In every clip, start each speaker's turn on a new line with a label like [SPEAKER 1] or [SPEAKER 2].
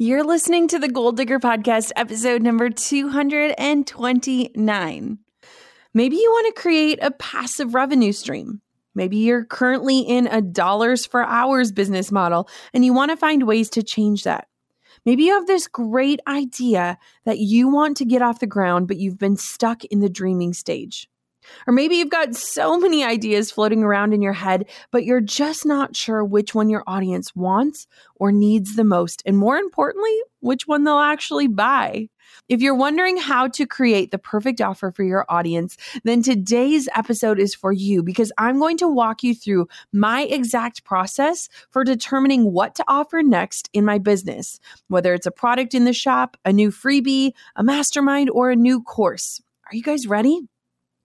[SPEAKER 1] You're listening to the Goal Digger Podcast, episode number 229. Maybe you want to create a passive revenue stream. Maybe you're currently in a dollars for hours business model and you want to find ways to change that. Maybe you have this great idea that you want to get off the ground, but you've been stuck in the dreaming stage. Or maybe you've got so many ideas floating around in your head, but you're just not sure which one your audience wants or needs the most. And more importantly, which one they'll actually buy. If you're wondering how to create the perfect offer for your audience, then today's episode is for you because I'm going to walk you through my exact process for determining what to offer next in my business, whether it's a product in the shop, a new freebie, a mastermind, or a new course. Are you guys ready?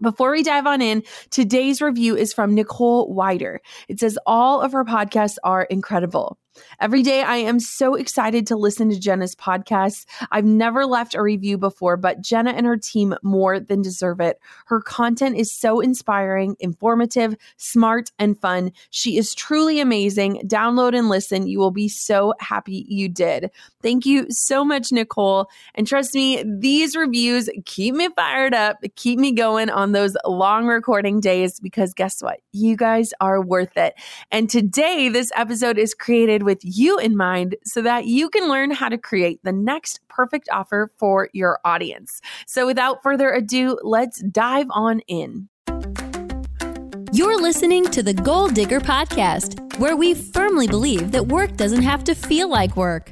[SPEAKER 1] Before we dive on in, today's review is from Nicole Wider. It says all of her podcasts are incredible. Every day, I am so excited to listen to Jenna's podcast. I've never left a review before, but Jenna and her team more than deserve it. Her content is so inspiring, informative, smart, and fun. She is truly amazing. Download and listen. You will be so happy you did. Thank you so much, Nicole. And trust me, these reviews keep me fired up, keep me going on those long recording days because guess what? You guys are worth it. And today, this episode is created with you in mind so that you can learn how to create the next perfect offer for your audience. So, without further ado, let's dive on in.
[SPEAKER 2] You're listening to the Goal Digger Podcast, where we firmly believe that work doesn't have to feel like work.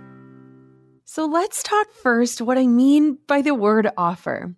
[SPEAKER 1] So let's talk first what I mean by the word offer.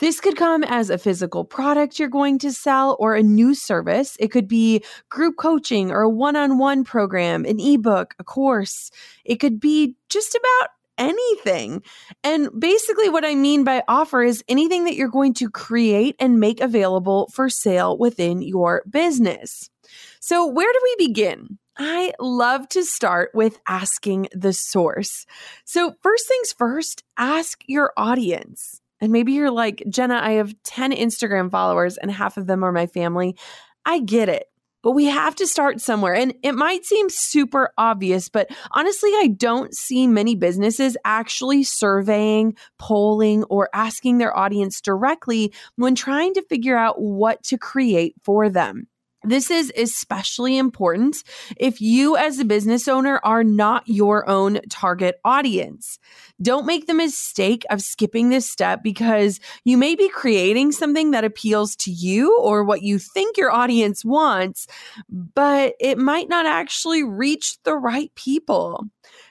[SPEAKER 1] This could come as a physical product you're going to sell or a new service. It could be group coaching or a one on one program, an ebook, a course. It could be just about anything. And basically, what I mean by offer is anything that you're going to create and make available for sale within your business. So, where do we begin? I love to start with asking the source. So, first things first, ask your audience. And maybe you're like, Jenna, I have 10 Instagram followers and half of them are my family. I get it. But we have to start somewhere. And it might seem super obvious, but honestly, I don't see many businesses actually surveying, polling, or asking their audience directly when trying to figure out what to create for them. This is especially important if you, as a business owner, are not your own target audience. Don't make the mistake of skipping this step because you may be creating something that appeals to you or what you think your audience wants, but it might not actually reach the right people.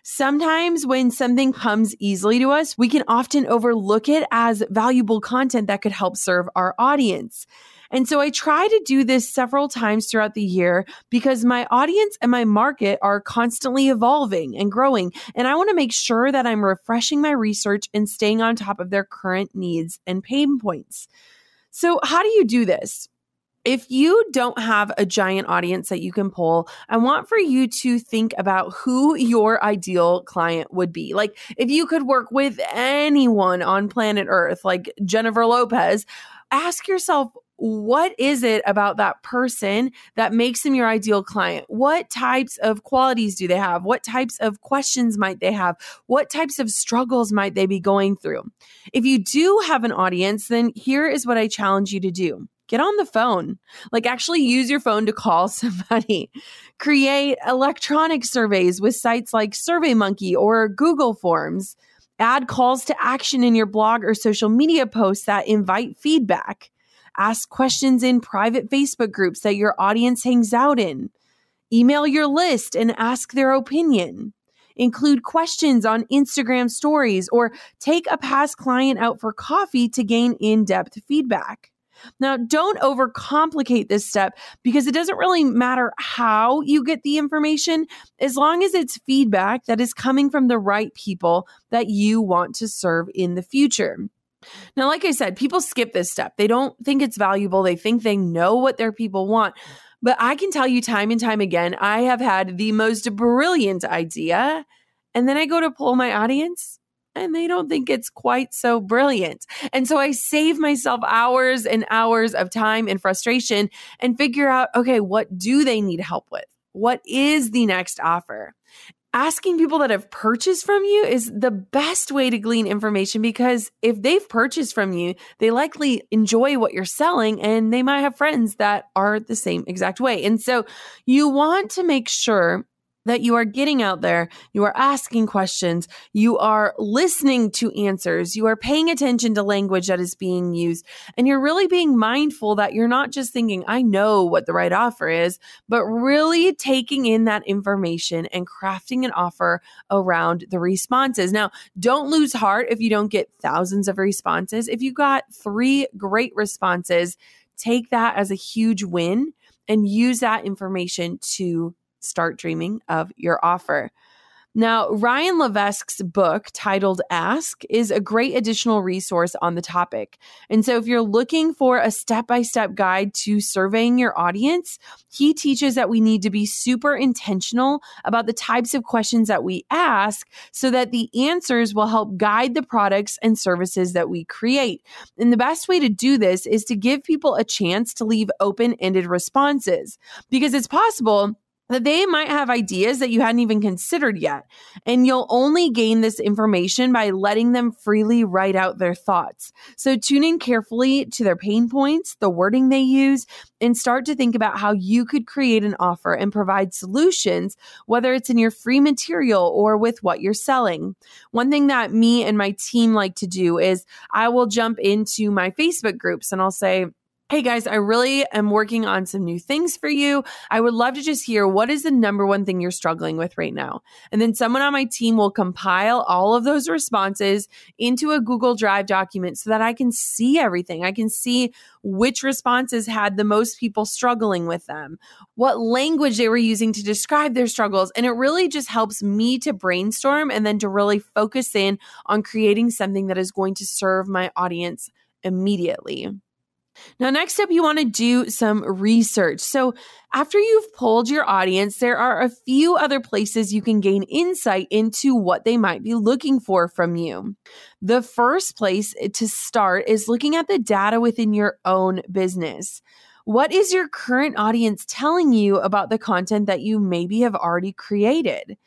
[SPEAKER 1] Sometimes when something comes easily to us, we can often overlook it as valuable content that could help serve our audience. And so I try to do this several times throughout the year because my audience and my market are constantly evolving and growing. And I want to make sure that I'm refreshing my research and staying on top of their current needs and pain points. So, how do you do this? If you don't have a giant audience that you can pull, I want for you to think about who your ideal client would be. Like, if you could work with anyone on planet Earth, like Jennifer Lopez, ask yourself what is it about that person that makes them your ideal client? What types of qualities do they have? What types of questions might they have? What types of struggles might they be going through? If you do have an audience, then here is what I challenge you to do get on the phone. Like, actually use your phone to call somebody. Create electronic surveys with sites like SurveyMonkey or Google Forms. Add calls to action in your blog or social media posts that invite feedback. Ask questions in private Facebook groups that your audience hangs out in. Email your list and ask their opinion. Include questions on Instagram stories or take a past client out for coffee to gain in depth feedback. Now, don't overcomplicate this step because it doesn't really matter how you get the information as long as it's feedback that is coming from the right people that you want to serve in the future. Now, like I said, people skip this step. They don't think it's valuable. They think they know what their people want. But I can tell you time and time again, I have had the most brilliant idea. And then I go to poll my audience and they don't think it's quite so brilliant. And so I save myself hours and hours of time and frustration and figure out okay, what do they need help with? What is the next offer? Asking people that have purchased from you is the best way to glean information because if they've purchased from you, they likely enjoy what you're selling and they might have friends that are the same exact way. And so you want to make sure that you are getting out there, you are asking questions, you are listening to answers, you are paying attention to language that is being used, and you're really being mindful that you're not just thinking, I know what the right offer is, but really taking in that information and crafting an offer around the responses. Now, don't lose heart if you don't get thousands of responses. If you got three great responses, take that as a huge win and use that information to start dreaming of your offer. Now, Ryan Levesque's book titled Ask is a great additional resource on the topic. And so, if you're looking for a step by step guide to surveying your audience, he teaches that we need to be super intentional about the types of questions that we ask so that the answers will help guide the products and services that we create. And the best way to do this is to give people a chance to leave open ended responses because it's possible that they might have ideas that you hadn't even considered yet. And you'll only gain this information by letting them freely write out their thoughts. So tune in carefully to their pain points, the wording they use, and start to think about how you could create an offer and provide solutions, whether it's in your free material or with what you're selling. One thing that me and my team like to do is I will jump into my Facebook groups and I'll say, Hey guys, I really am working on some new things for you. I would love to just hear what is the number one thing you're struggling with right now. And then someone on my team will compile all of those responses into a Google Drive document so that I can see everything. I can see which responses had the most people struggling with them, what language they were using to describe their struggles. And it really just helps me to brainstorm and then to really focus in on creating something that is going to serve my audience immediately. Now, next up, you want to do some research. So, after you've polled your audience, there are a few other places you can gain insight into what they might be looking for from you. The first place to start is looking at the data within your own business. What is your current audience telling you about the content that you maybe have already created?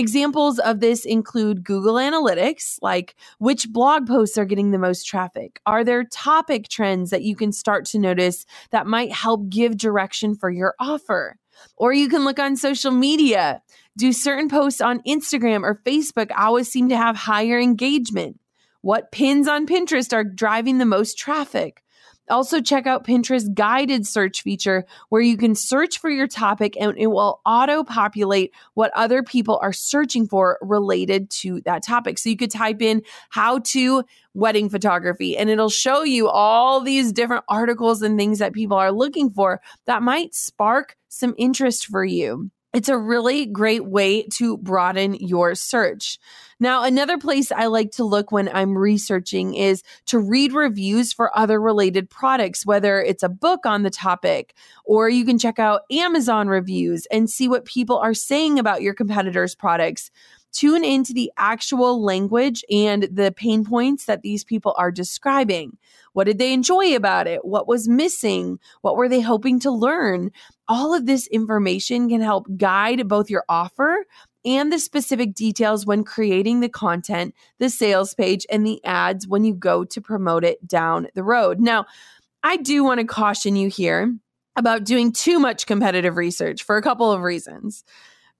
[SPEAKER 1] Examples of this include Google Analytics, like which blog posts are getting the most traffic? Are there topic trends that you can start to notice that might help give direction for your offer? Or you can look on social media. Do certain posts on Instagram or Facebook always seem to have higher engagement? What pins on Pinterest are driving the most traffic? Also, check out Pinterest guided search feature where you can search for your topic and it will auto populate what other people are searching for related to that topic. So you could type in how to wedding photography and it'll show you all these different articles and things that people are looking for that might spark some interest for you. It's a really great way to broaden your search. Now, another place I like to look when I'm researching is to read reviews for other related products, whether it's a book on the topic, or you can check out Amazon reviews and see what people are saying about your competitors' products tune into the actual language and the pain points that these people are describing. What did they enjoy about it? What was missing? What were they hoping to learn? All of this information can help guide both your offer and the specific details when creating the content, the sales page, and the ads when you go to promote it down the road. Now, I do want to caution you here about doing too much competitive research for a couple of reasons.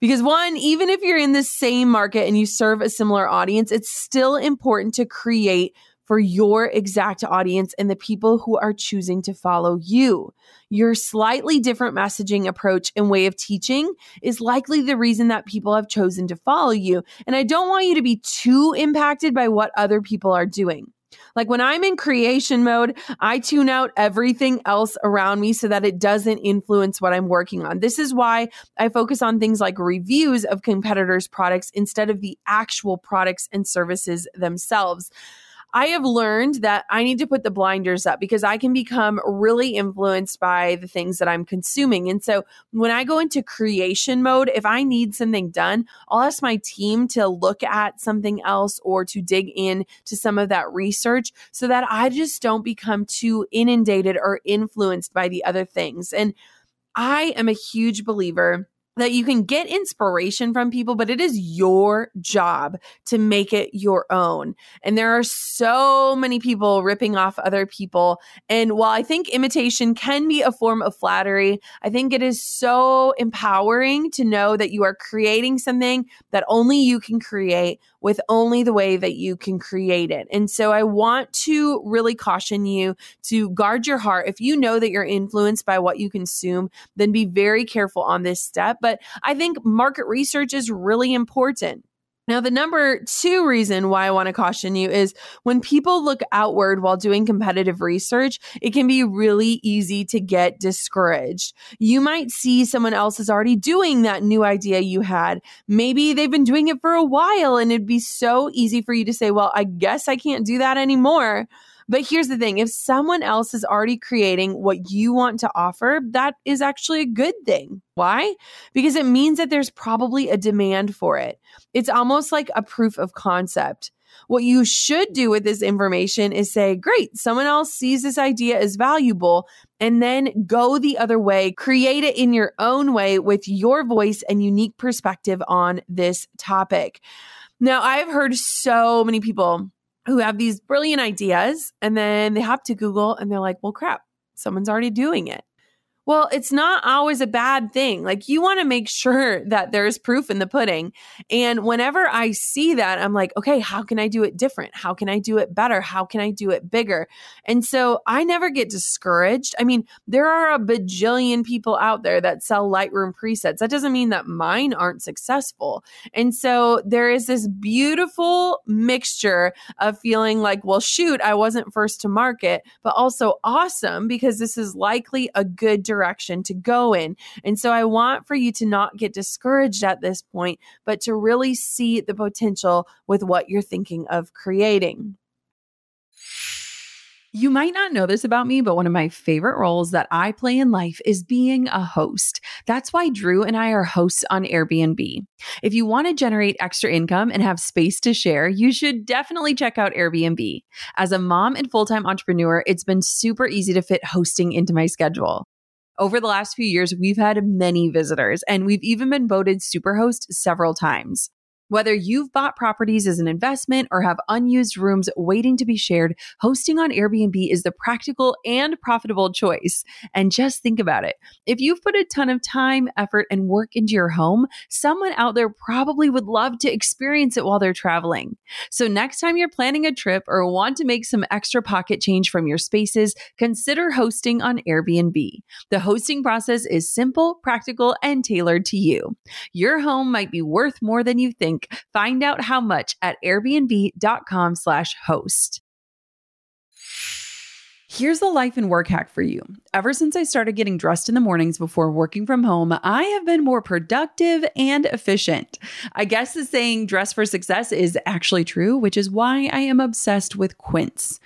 [SPEAKER 1] Because one, even if you're in the same market and you serve a similar audience, it's still important to create for your exact audience and the people who are choosing to follow you. Your slightly different messaging approach and way of teaching is likely the reason that people have chosen to follow you. And I don't want you to be too impacted by what other people are doing. Like when I'm in creation mode, I tune out everything else around me so that it doesn't influence what I'm working on. This is why I focus on things like reviews of competitors' products instead of the actual products and services themselves. I have learned that I need to put the blinders up because I can become really influenced by the things that I'm consuming. And so when I go into creation mode, if I need something done, I'll ask my team to look at something else or to dig in to some of that research so that I just don't become too inundated or influenced by the other things. And I am a huge believer that you can get inspiration from people, but it is your job to make it your own. And there are so many people ripping off other people. And while I think imitation can be a form of flattery, I think it is so empowering to know that you are creating something that only you can create with only the way that you can create it. And so I want to really caution you to guard your heart. If you know that you're influenced by what you consume, then be very careful on this step. But I think market research is really important. Now, the number two reason why I want to caution you is when people look outward while doing competitive research, it can be really easy to get discouraged. You might see someone else is already doing that new idea you had. Maybe they've been doing it for a while and it'd be so easy for you to say, well, I guess I can't do that anymore. But here's the thing if someone else is already creating what you want to offer, that is actually a good thing. Why? Because it means that there's probably a demand for it. It's almost like a proof of concept. What you should do with this information is say, great, someone else sees this idea as valuable, and then go the other way, create it in your own way with your voice and unique perspective on this topic. Now, I've heard so many people who have these brilliant ideas and then they hop to Google and they're like, well, crap, someone's already doing it. Well, it's not always a bad thing. Like you want to make sure that there's proof in the pudding. And whenever I see that, I'm like, okay, how can I do it different? How can I do it better? How can I do it bigger? And so I never get discouraged. I mean, there are a bajillion people out there that sell Lightroom presets. That doesn't mean that mine aren't successful. And so there is this beautiful mixture of feeling like, well, shoot, I wasn't first to market, but also awesome because this is likely a good direction to go in. And so I want for you to not get discouraged at this point, but to really see the potential with what you're thinking of creating. You might not know this about me, but one of my favorite roles that I play in life is being a host. That's why Drew and I are hosts on Airbnb. If you want to generate extra income and have space to share, you should definitely check out Airbnb. As a mom and full time entrepreneur, it's been super easy to fit hosting into my schedule. Over the last few years, we've had many visitors and we've even been voted Superhost several times. Whether you've bought properties as an investment or have unused rooms waiting to be shared, hosting on Airbnb is the practical and profitable choice. And just think about it. If you've put a ton of time, effort, and work into your home, someone out there probably would love to experience it while they're traveling. So, next time you're planning a trip or want to make some extra pocket change from your spaces, consider hosting on Airbnb. The hosting process is simple, practical, and tailored to you. Your home might be worth more than you think link. Find out how much at airbnb.com slash host. Here's the life and work hack for you. Ever since I started getting dressed in the mornings before working from home, I have been more productive and efficient. I guess the saying dress for success is actually true, which is why I am obsessed with Quince.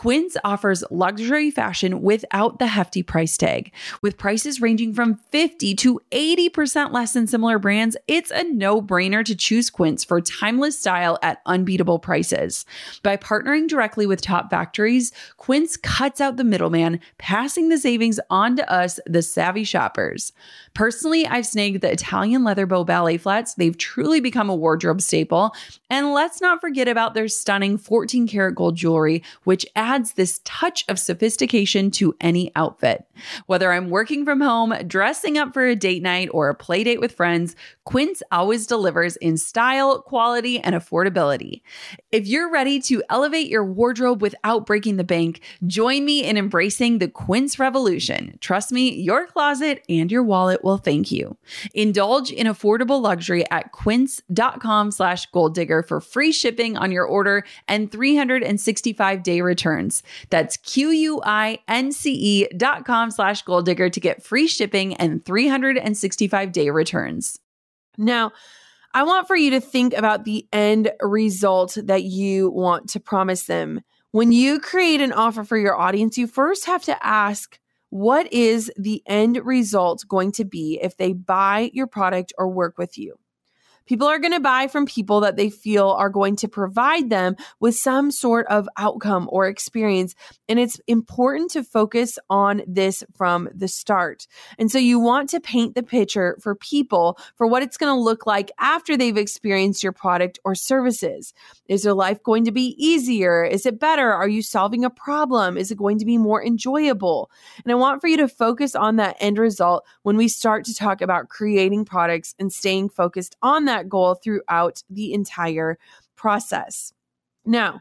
[SPEAKER 1] Quince offers luxury fashion without the hefty price tag. With prices ranging from 50 to 80% less than similar brands, it's a no brainer to choose Quince for timeless style at unbeatable prices. By partnering directly with top factories, Quince cuts out the middleman, passing the savings on to us, the savvy shoppers. Personally, I've snagged the Italian leather bow ballet flats. They've truly become a wardrobe staple. And let's not forget about their stunning 14 karat gold jewelry, which adds adds this touch of sophistication to any outfit. Whether I'm working from home, dressing up for a date night, or a play date with friends, Quince always delivers in style, quality, and affordability. If you're ready to elevate your wardrobe without breaking the bank, join me in embracing the Quince revolution. Trust me, your closet and your wallet will thank you. Indulge in affordable luxury at quince.com slash goal digger for free shipping on your order and 365 day returns. That's Q-U-I-N-C-E dot com slash goal digger to get free shipping and 365 day returns. Now, I want for you to think about the end result that you want to promise them. When you create an offer for your audience, you first have to ask, what is the end result going to be if they buy your product or work with you? People are going to buy from people that they feel are going to provide them with some sort of outcome or experience. And it's important to focus on this from the start. And so you want to paint the picture for people for what it's going to look like after they've experienced your product or services. Is their life going to be easier? Is it better? Are you solving a problem? Is it going to be more enjoyable? And I want for you to focus on that end result when we start to talk about creating products and staying focused on that that goal throughout the entire process. Now,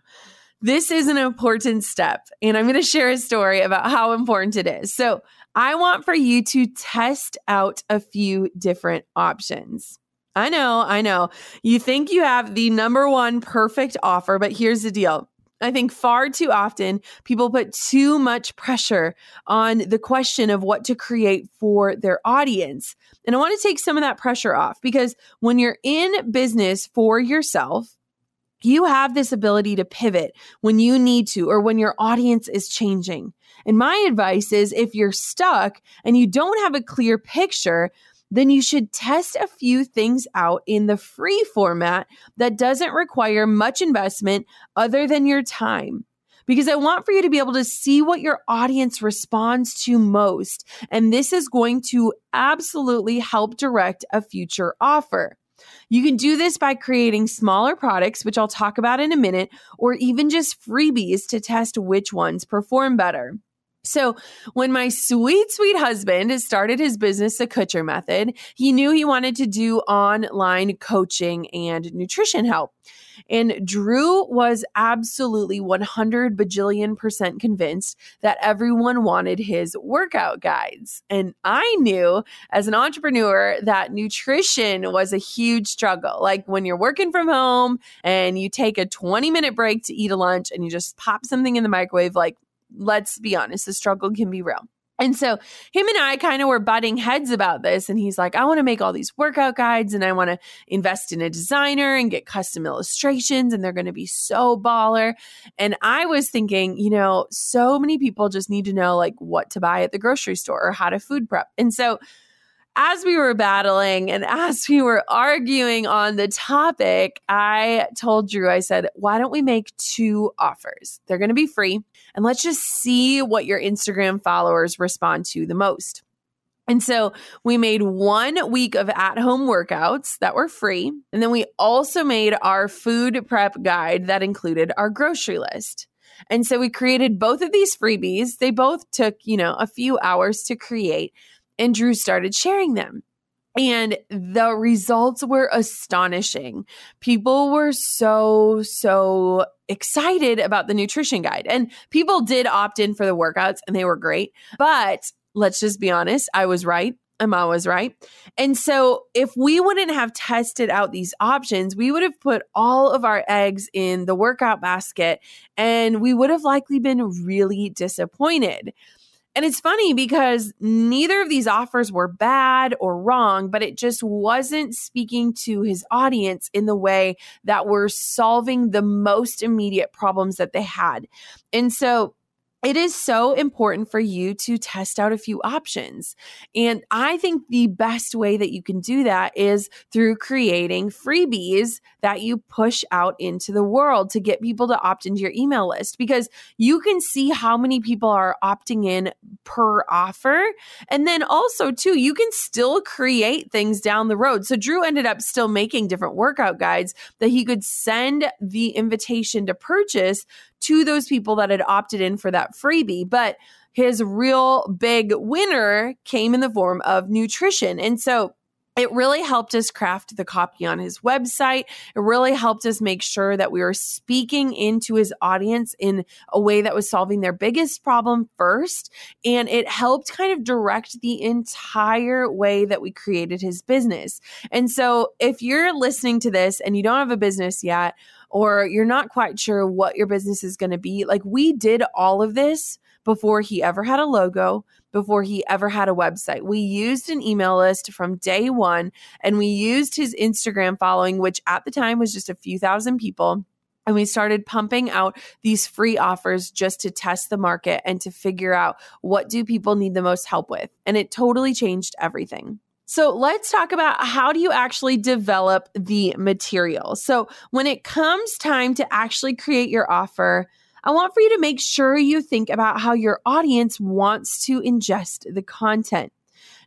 [SPEAKER 1] this is an important step, and I'm going to share a story about how important it is. So, I want for you to test out a few different options. I know, I know. You think you have the number one perfect offer, but here's the deal I think far too often people put too much pressure on the question of what to create for their audience. And I want to take some of that pressure off because when you're in business for yourself, you have this ability to pivot when you need to or when your audience is changing. And my advice is if you're stuck and you don't have a clear picture, then you should test a few things out in the free format that doesn't require much investment other than your time. Because I want for you to be able to see what your audience responds to most. And this is going to absolutely help direct a future offer. You can do this by creating smaller products, which I'll talk about in a minute, or even just freebies to test which ones perform better. So, when my sweet, sweet husband started his business, the Kutcher Method, he knew he wanted to do online coaching and nutrition help. And Drew was absolutely 100 bajillion percent convinced that everyone wanted his workout guides. And I knew as an entrepreneur that nutrition was a huge struggle. Like when you're working from home and you take a 20 minute break to eat a lunch and you just pop something in the microwave, like let's be honest, the struggle can be real. And so him and I kind of were butting heads about this. And he's like, I want to make all these workout guides and I want to invest in a designer and get custom illustrations and they're going to be so baller. And I was thinking, you know, so many people just need to know like what to buy at the grocery store or how to food prep. And so as we were battling and as we were arguing on the topic, I told Drew, I said, why don't we make two offers? They're going to be free. And let's just see what your Instagram followers respond to the most. And so we made one week of at home workouts that were free. And then we also made our food prep guide that included our grocery list. And so we created both of these freebies. They both took, you know, a few hours to create and Drew started sharing them. And the results were astonishing. People were so, so excited about the nutrition guide. And people did opt in for the workouts and they were great. But let's just be honest, I was right. Emma was right. And so, if we wouldn't have tested out these options, we would have put all of our eggs in the workout basket and we would have likely been really disappointed. And it's funny because neither of these offers were bad or wrong, but it just wasn't speaking to his audience in the way that were solving the most immediate problems that they had. And so it is so important for you to test out a few options. And I think the best way that you can do that is through creating freebies that you push out into the world to get people to opt into your email list because you can see how many people are opting in per offer. And then also, too, you can still create things down the road. So Drew ended up still making different workout guides that he could send the invitation to purchase to those people that had opted in for that freebie. But his real big winner came in the form of nutrition. And so it really helped us craft the copy on his website. It really helped us make sure that we were speaking into his audience in a way that was solving their biggest problem first. And it helped kind of direct the entire way that we created his business. And so if you're listening to this and you don't have a business yet, or you're not quite sure what your business is going to be, like we did all of this before he ever had a logo, before he ever had a website. We used an email list from day one and we used his Instagram following, which at the time was just a few thousand people. And we started pumping out these free offers just to test the market and to figure out what do people need the most help with. And it totally changed everything. So let's talk about how do you actually develop the material. So when it comes time to actually create your offer, I want for you to make sure you think about how your audience wants to ingest the content.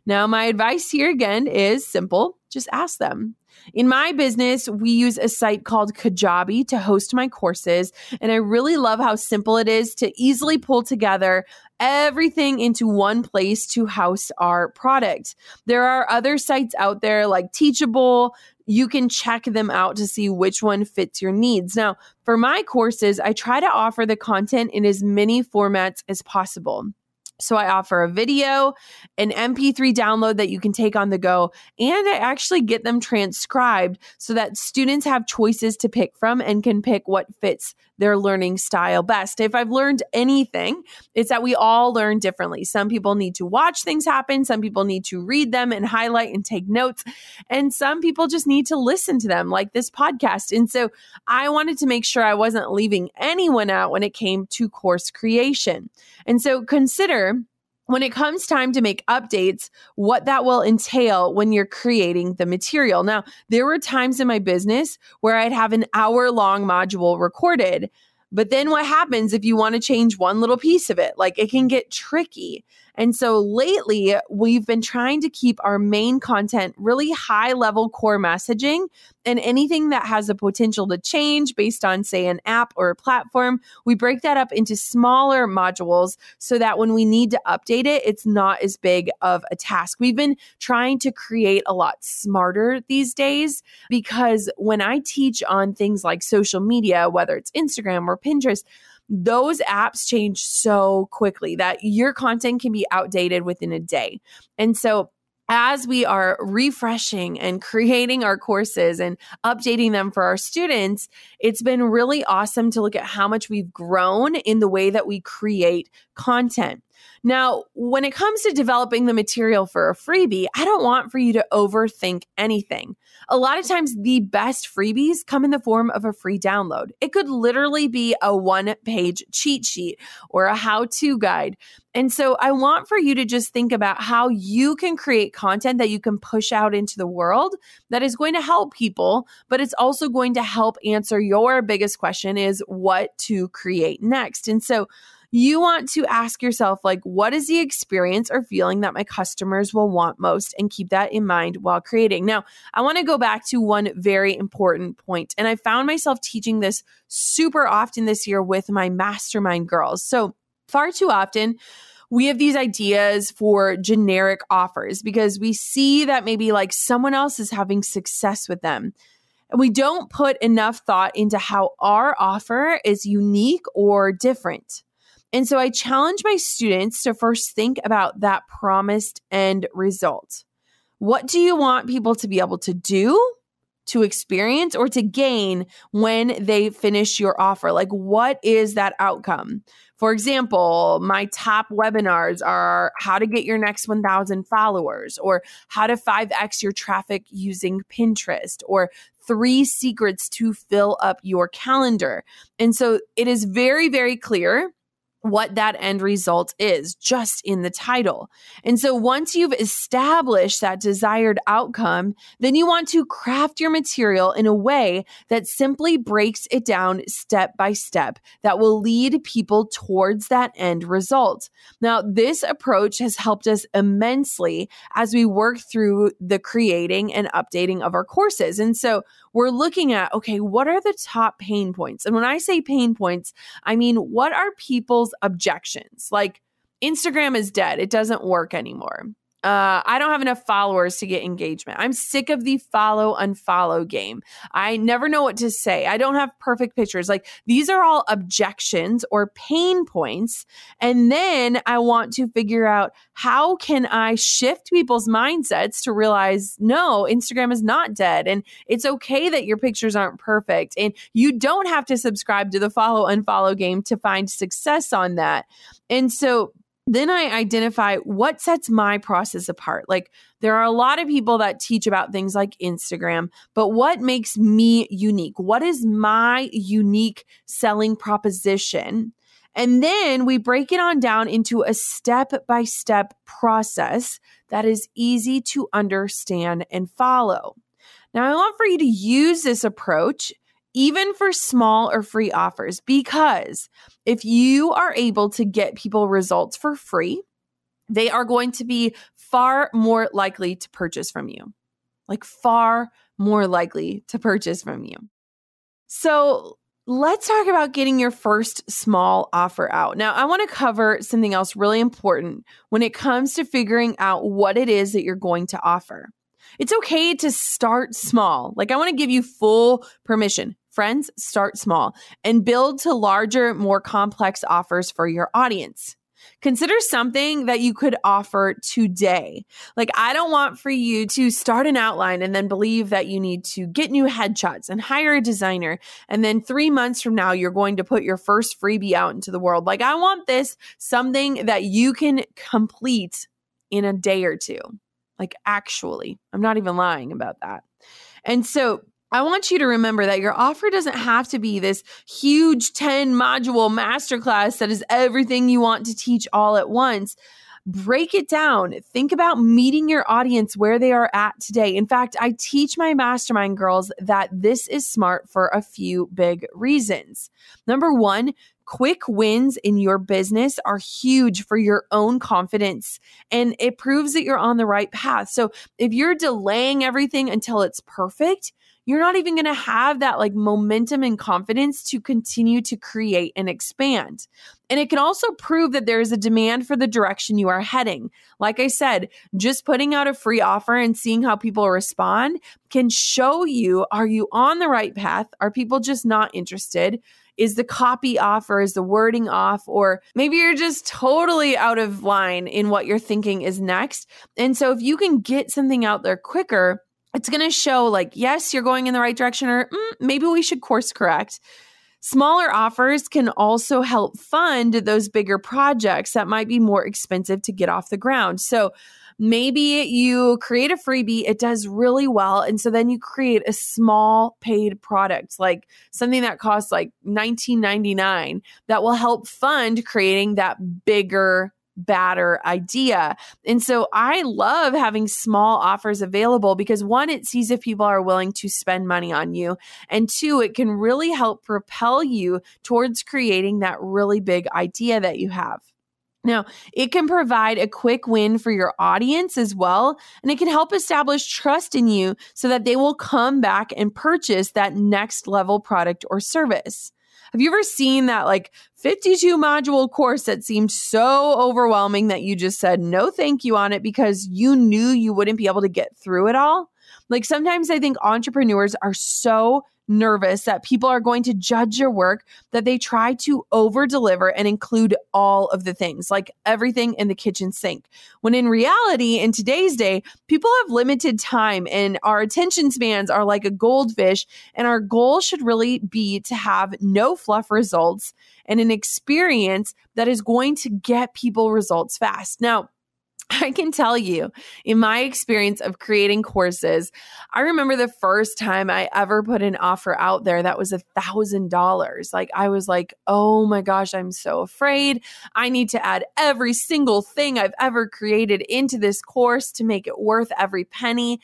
[SPEAKER 1] Now, my advice here again is simple just ask them. In my business, we use a site called Kajabi to host my courses. And I really love how simple it is to easily pull together everything into one place to house our product. There are other sites out there like Teachable, you can check them out to see which one fits your needs. Now, for my courses, I try to offer the content in as many formats as possible. So I offer a video, an MP3 download that you can take on the go, and I actually get them transcribed so that students have choices to pick from and can pick what fits their learning style best. If I've learned anything, it's that we all learn differently. Some people need to watch things happen, some people need to read them and highlight and take notes, and some people just need to listen to them, like this podcast. And so I wanted to make sure I wasn't leaving anyone out when it came to course creation. And so consider when it comes time to make updates, what that will entail when you're creating the material. Now, there were times in my business where I'd have an hour long module recorded. But then what happens if you want to change one little piece of it? Like it can get tricky. And so lately, we've been trying to keep our main content really high level core messaging and anything that has the potential to change based on, say, an app or a platform, we break that up into smaller modules so that when we need to update it, it's not as big of a task. We've been trying to create a lot smarter these days because when I teach on things like social media, whether it's Instagram or Pinterest, those apps change so quickly that your content can be outdated within a day. And so as we are refreshing and creating our courses and updating them for our students, it's been really awesome to look at how much we've grown in the way that we create content. Now, when it comes to developing the material for a freebie, I don't want for you to overthink anything. A lot of times, the best freebies come in the form of a free download. It could literally be a one page cheat sheet or a how to guide. And so, I want for you to just think about how you can create content that you can push out into the world that is going to help people, but it's also going to help answer your biggest question is what to create next. And so, you want to ask yourself, like, what is the experience or feeling that my customers will want most? And keep that in mind while creating. Now, I want to go back to one very important point, And I found myself teaching this super often this year with my mastermind girls. So, far too often, we have these ideas for generic offers because we see that maybe like someone else is having success with them. And we don't put enough thought into how our offer is unique or different. And so I challenge my students to first think about that promised end result. What do you want people to be able to do, to experience, or to gain when they finish your offer? Like, what is that outcome? For example, my top webinars are how to get your next 1,000 followers, or how to 5x your traffic using Pinterest, or three secrets to fill up your calendar. And so it is very, very clear what that end result is just in the title. And so once you've established that desired outcome, then you want to craft your material in a way that simply breaks it down step by step that will lead people towards that end result. Now, this approach has helped us immensely as we work through the creating and updating of our courses. And so we're looking at, okay, what are the top pain points? And when I say pain points, I mean, what are people's objections? Like, Instagram is dead, it doesn't work anymore. Uh, I don't have enough followers to get engagement. I'm sick of the follow unfollow game. I never know what to say. I don't have perfect pictures. Like these are all objections or pain points. And then I want to figure out how can I shift people's mindsets to realize no, Instagram is not dead and it's okay that your pictures aren't perfect and you don't have to subscribe to the follow unfollow game to find success on that. And so then I identify what sets my process apart. Like, there are a lot of people that teach about things like Instagram, but what makes me unique? What is my unique selling proposition? And then we break it on down into a step by step process that is easy to understand and follow. Now, I want for you to use this approach even for small or free offers, because if you are able to get people results for free, they are going to be far more likely to purchase from you. Like, far more likely to purchase from you. So, let's talk about getting your first small offer out. Now, I want to cover something else really important when it comes to figuring out what it is that you're going to offer. It's okay to start small. Like, I want to give you full permission. Friends, start small and build to larger, more complex offers for your audience. Consider something that you could offer today. Like, I don't want for you to start an outline and then believe that you need to get new headshots and hire a designer. And then three months from now, you're going to put your first freebie out into the world. Like, I want this something that you can complete in a day or two. Like, actually, I'm not even lying about that. And so, I want you to remember that your offer doesn't have to be this huge 10 module masterclass that is everything you want to teach all at once. Break it down. Think about meeting your audience where they are at today. In fact, I teach my mastermind girls that this is smart for a few big reasons. Number one, quick wins in your business are huge for your own confidence and it proves that you're on the right path. So if you're delaying everything until it's perfect, you're not even going to have that like momentum and confidence to continue to create and expand. And it can also prove that there is a demand for the direction you are heading. Like I said, just putting out a free offer and seeing how people respond can show you are you on the right path? Are people just not interested? Is the copy off or is the wording off? Or maybe you're just totally out of line in what you're thinking is next. And so if you can get something out there quicker, it's going to show like, yes, you're going in the right direction, or mm, maybe we should course correct. Smaller offers can also help fund those bigger projects that might be more expensive to get off the ground. So maybe you create a freebie, it does really well. And so then you create a small paid product, like something that costs like $19.99 that will help fund creating that bigger badder idea. And so I love having small offers available because one, it sees if people are willing to spend money on you. And two, it can really help propel you towards creating that really big idea that you have. Now, it can provide a quick win for your audience as well, and it can help establish trust in you so that they will come back and purchase that next level product or service. Have you ever seen that like 52 module course that seemed so overwhelming that you just said no thank you on it because you knew you wouldn't be able to get through it all? Like sometimes I think entrepreneurs are so nervous that people are going to judge your work that they try to over deliver and include all of the things, like everything in the kitchen sink. When in reality, in today's day, people have limited time and our attention spans are like a goldfish. And our goal should really be to have no fluff results and an experience that is going to get people results fast. Now, I can tell you, in my experience of creating courses, I remember the first time I ever put an offer out there that was a thousand dollars. Like, I was like, oh my gosh, I'm so afraid. I need to add every single thing I've ever created into this course to make it worth every penny.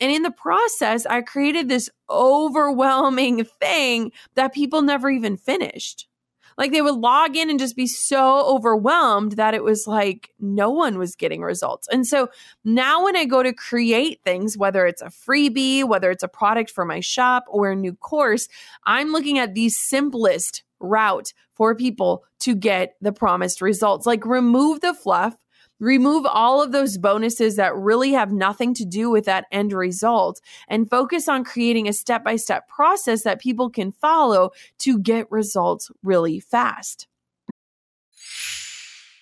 [SPEAKER 1] And in the process, I created this overwhelming thing that people never even finished. Like they would log in and just be so overwhelmed that it was like no one was getting results. And so now when I go to create things, whether it's a freebie, whether it's a product for my shop or a new course, I'm looking at the simplest route for people to get the promised results. Like remove the fluff Remove all of those bonuses that really have nothing to do with that end result and focus on creating a step by step process that people can follow to get results really fast.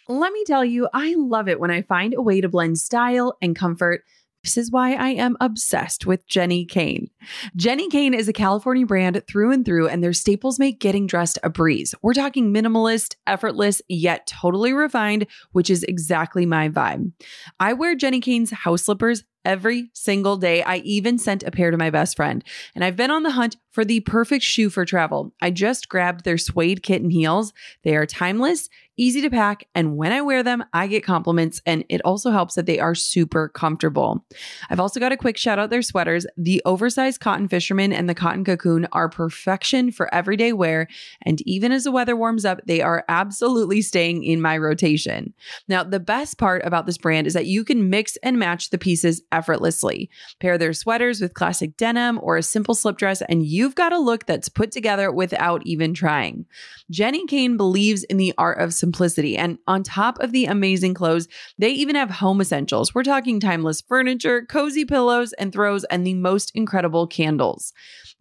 [SPEAKER 1] Let me tell you, I love it when I find a way to blend style and comfort this is why I am obsessed with Jenni Kayne. Jenni Kayne is a California brand through and through, and their staples make getting dressed a breeze. We're talking minimalist, effortless, yet totally refined, which is exactly my vibe. I wear Jenni Kayne's house slippers every single day. I even sent a pair to my best friend. And I've been on the hunt for the perfect shoe for travel. I just grabbed their suede kitten heels. They are timeless, easy to pack, and when I wear them, I get compliments. And it also helps that they are super comfortable. I've also got a quick shout out their sweaters. The oversized cotton fisherman and the cotton cocoon are perfection for everyday wear. And even as the weather warms up, they are absolutely staying in my rotation. Now, the best part about this brand is that you can mix and match the pieces effortlessly. Pair their sweaters with classic denim or a simple slip dress, and you've got a look that's put together without even trying. Jenni Kayne believes in the art of simplicity, and on top of the amazing clothes, they even have home essentials. We're talking timeless furniture, cozy pillows and throws, and the most incredible candles.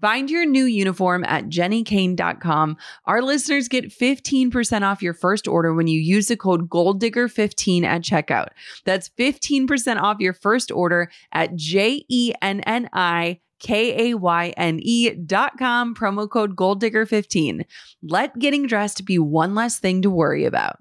[SPEAKER 1] Find your new uniform at jennikayne.com. Our listeners get 15% off your first order when you use the code GOALDIGGER15 at checkout. That's 15% off your first order at J E N N I K A Y N E dot com, promo code GOALDIGGER15. Let getting dressed be one less thing to worry about.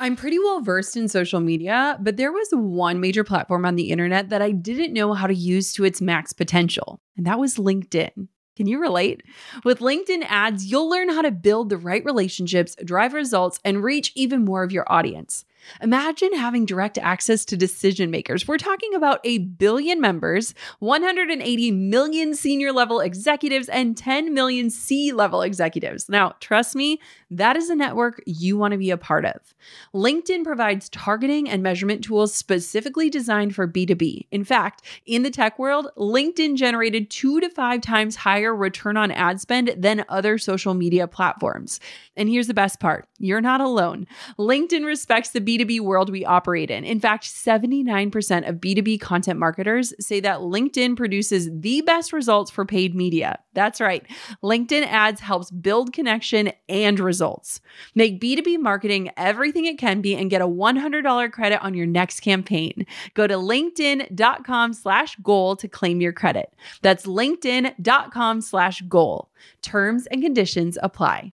[SPEAKER 1] I'm pretty well versed in social media, but there was one major platform on the internet that I didn't know how to use to its max potential, and that was LinkedIn. Can you relate? With LinkedIn ads, you'll learn how to build the right relationships, drive results, and reach even more of your audience. Imagine having direct access to decision makers. We're talking about a billion members, 180 million senior level executives, and 10 million C level executives. Now, trust me, that is a network you want to be a part of. LinkedIn provides targeting and measurement tools specifically designed for B2B. In fact, in the tech world, LinkedIn generated two to five times higher return on ad spend than other social media platforms. And here's the best part you're not alone. LinkedIn respects the B2B world we operate in. In fact, 79% of B2B content marketers say that LinkedIn produces the best results for paid media. That's right. LinkedIn ads helps build connection and results. Make B2B marketing everything it can be and get a $100 credit on your next campaign. Go to linkedin.com slash goal to claim your credit. That's linkedin.com slash goal. Terms and conditions apply.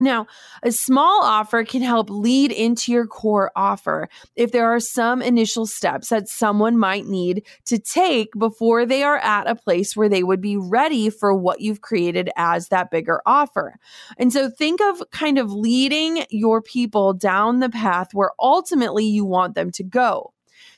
[SPEAKER 1] Now, a small offer can help lead into your core offer if there are some initial steps that someone might need to take before they are at a place where they would be ready for what you've created as that bigger offer. And so think of kind of leading your people down the path where ultimately you want them to go.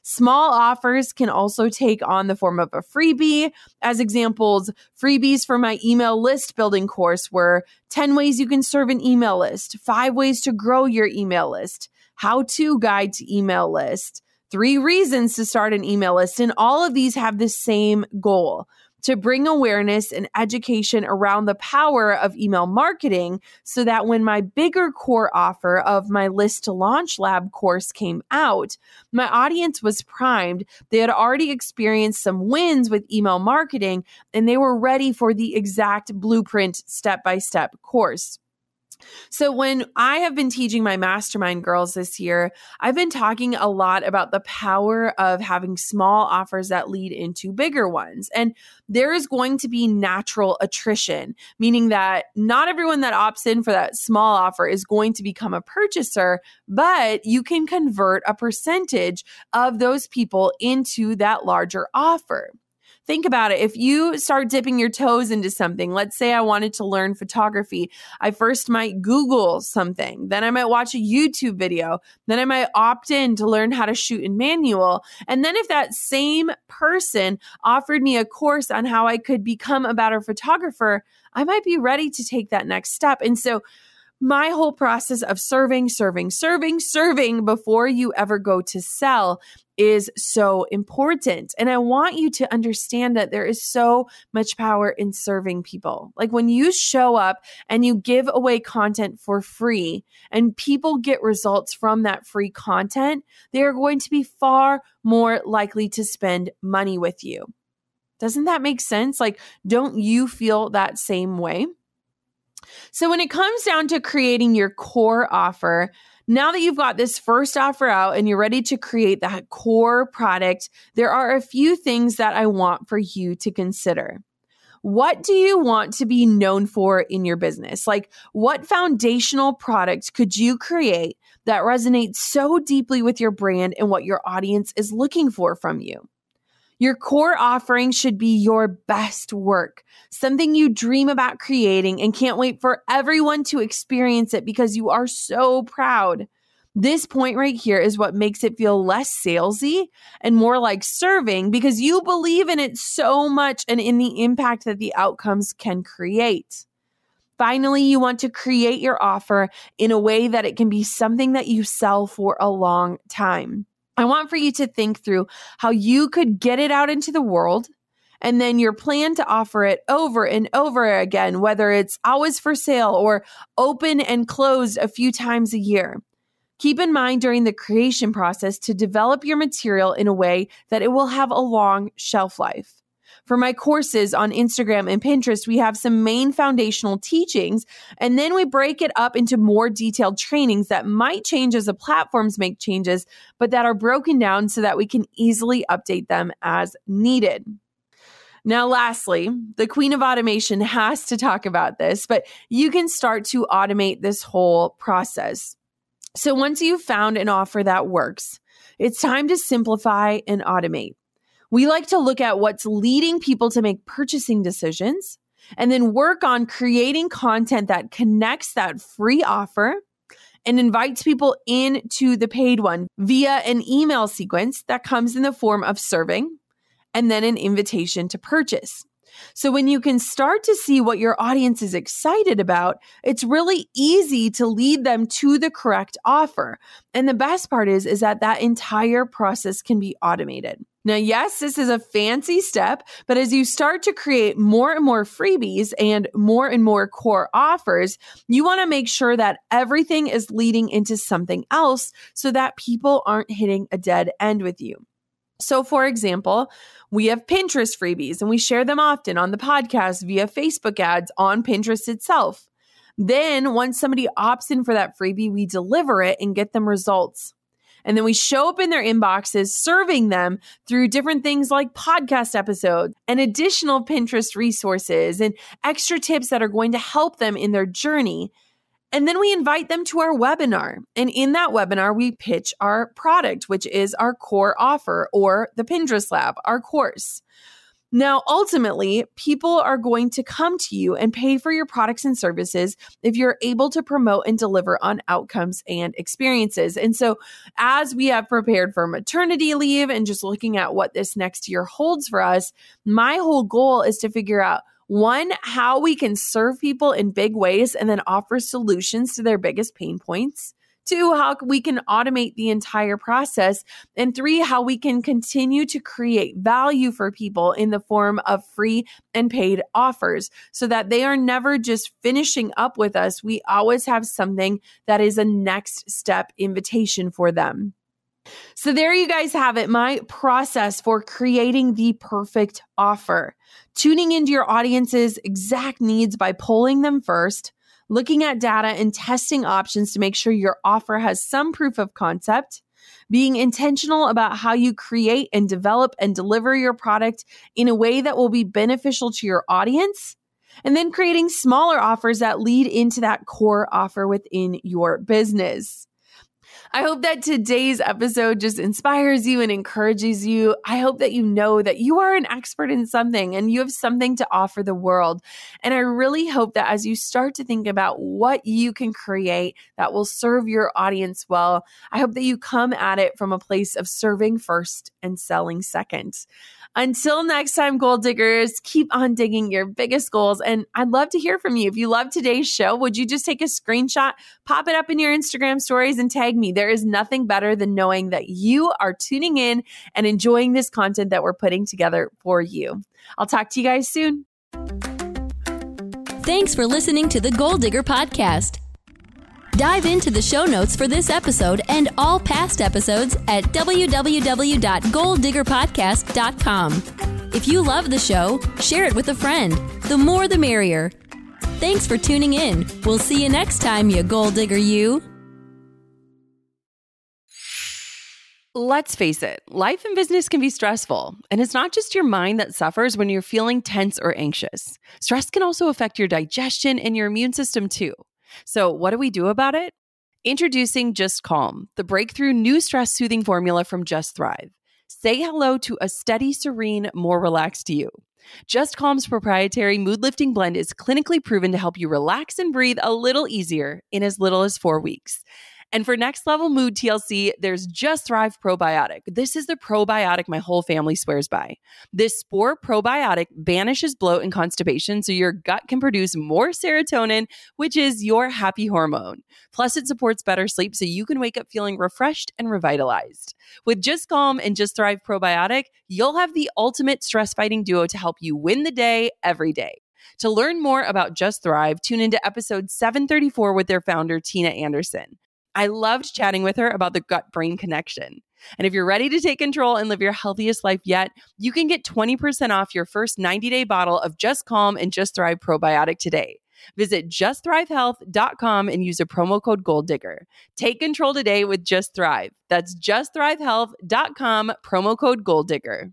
[SPEAKER 1] Small offers can also take on the form of a freebie. As examples, freebies for my email list building course were 10 ways you can serve an email list, five ways to grow your email list, how to guide to email list, three reasons to start an email list. And all of these have the same goal to bring awareness and education around the power of email marketing so that when my bigger core offer of my list to launch lab course came out, my audience was primed. They had already experienced some wins with email marketing and they were ready for the exact blueprint step by step course. So, when I have been teaching my mastermind girls this year, I've been talking a lot about the power of having small offers that lead into bigger ones. And there is going to be natural attrition, meaning that not everyone that opts in for that small offer is going to become a purchaser, but you can convert a percentage of those people into that larger offer. Think about it. If you start dipping your toes into something, let's say I wanted to learn photography, I first might Google something, then I might watch a YouTube video, then I might opt in to learn how to shoot in manual. And then if that same person offered me a course on how I could become a better photographer, I might be ready to take that next step. And so, my whole process of serving, serving, serving, serving before you ever go to sell is so important. And I want you to understand that there is so much power in serving people. Like when you show up and you give away content for free and people get results from that free content, they are going to be far more likely to spend money with you. Doesn't that make sense? Like, don't you feel that same way? So, when it comes down to creating your core offer, now that you've got this first offer out and you're ready to create that core product, there are a few things that I want for you to consider. What do you want to be known for in your business? Like, what foundational product could you create that resonates so deeply with your brand and what your audience is looking for from you? Your core offering should be your best work, something you dream about creating and can't wait for everyone to experience it because you are so proud. This point right here is what makes it feel less salesy and more like serving because you believe in it so much and in the impact that the outcomes can create. Finally, you want to create your offer in a way that it can be something that you sell for a long time. I want for you to think through how you could get it out into the world and then your plan to offer it over and over again, whether it's always for sale or open and closed a few times a year. Keep in mind during the creation process to develop your material in a way that it will have a long shelf life. For my courses on Instagram and Pinterest, we have some main foundational teachings, and then we break it up into more detailed trainings that might change as the platforms make changes, but that are broken down so that we can easily update them as needed. Now, lastly, the queen of automation has to talk about this, but you can start to automate this whole process. So, once you've found an offer that works, it's time to simplify and automate. We like to look at what's leading people to make purchasing decisions and then work on creating content that connects that free offer and invites people into the paid one via an email sequence that comes in the form of serving and then an invitation to purchase. So when you can start to see what your audience is excited about, it's really easy to lead them to the correct offer. And the best part is is that that entire process can be automated. Now, yes, this is a fancy step, but as you start to create more and more freebies and more and more core offers, you want to make sure that everything is leading into something else so that people aren't hitting a dead end with you. So, for example, we have Pinterest freebies and we share them often on the podcast via Facebook ads on Pinterest itself. Then, once somebody opts in for that freebie, we deliver it and get them results. And then we show up in their inboxes, serving them through different things like podcast episodes and additional Pinterest resources and extra tips that are going to help them in their journey. And then we invite them to our webinar. And in that webinar, we pitch our product, which is our core offer or the Pinterest Lab, our course. Now, ultimately, people are going to come to you and pay for your products and services if you're able to promote and deliver on outcomes and experiences. And so, as we have prepared for maternity leave and just looking at what this next year holds for us, my whole goal is to figure out one, how we can serve people in big ways and then offer solutions to their biggest pain points. Two, how we can automate the entire process. And three, how we can continue to create value for people in the form of free and paid offers so that they are never just finishing up with us. We always have something that is a next step invitation for them. So, there you guys have it my process for creating the perfect offer. Tuning into your audience's exact needs by polling them first, looking at data and testing options to make sure your offer has some proof of concept, being intentional about how you create and develop and deliver your product in a way that will be beneficial to your audience, and then creating smaller offers that lead into that core offer within your business. I hope that today's episode just inspires you and encourages you. I hope that you know that you are an expert in something and you have something to offer the world. And I really hope that as you start to think about what you can create that will serve your audience well, I hope that you come at it from a place of serving first and selling second. Until next time, goal diggers, keep on digging your biggest goals. And I'd love to hear from you. If you love today's show, would you just take a screenshot, pop it up in your Instagram stories, and tag me? There is nothing better than knowing that you are tuning in and enjoying this content that we're putting together for you. I'll talk to you guys soon.
[SPEAKER 2] Thanks for listening to the Goal Digger Podcast. Dive into the show notes for this episode and all past episodes at www.goaldiggerpodcast.com. If you love the show, share it with a friend. The more the merrier. Thanks for tuning in. We'll see you next time, you goal digger, you.
[SPEAKER 1] Let's face it, life and business can be stressful, and it's not just your mind that suffers when you're feeling tense or anxious. Stress can also affect your digestion and your immune system too. So, what do we do about it? Introducing Just Calm, the breakthrough new stress soothing formula from Just Thrive. Say hello to a steady, serene, more relaxed you. Just Calm's proprietary mood lifting blend is clinically proven to help you relax and breathe a little easier in as little as four weeks. And for next level mood TLC, there's Just Thrive Probiotic. This is the probiotic my whole family swears by. This spore probiotic banishes bloat and constipation so your gut can produce more serotonin, which is your happy hormone. Plus, it supports better sleep so you can wake up feeling refreshed and revitalized. With Just Calm and Just Thrive Probiotic, you'll have the ultimate stress fighting duo to help you win the day every day. To learn more about Just Thrive, tune into episode 734 with their founder, Tina Anderson. I loved chatting with her about the gut brain connection. And if you're ready to take control and live your healthiest life yet, you can get 20% off your first 90 day bottle of Just Calm and Just Thrive probiotic today. Visit justthrivehealth.com and use a promo code GOALDIGGER. Take control today with Just Thrive. That's justthrivehealth.com, promo code GOALDIGGER.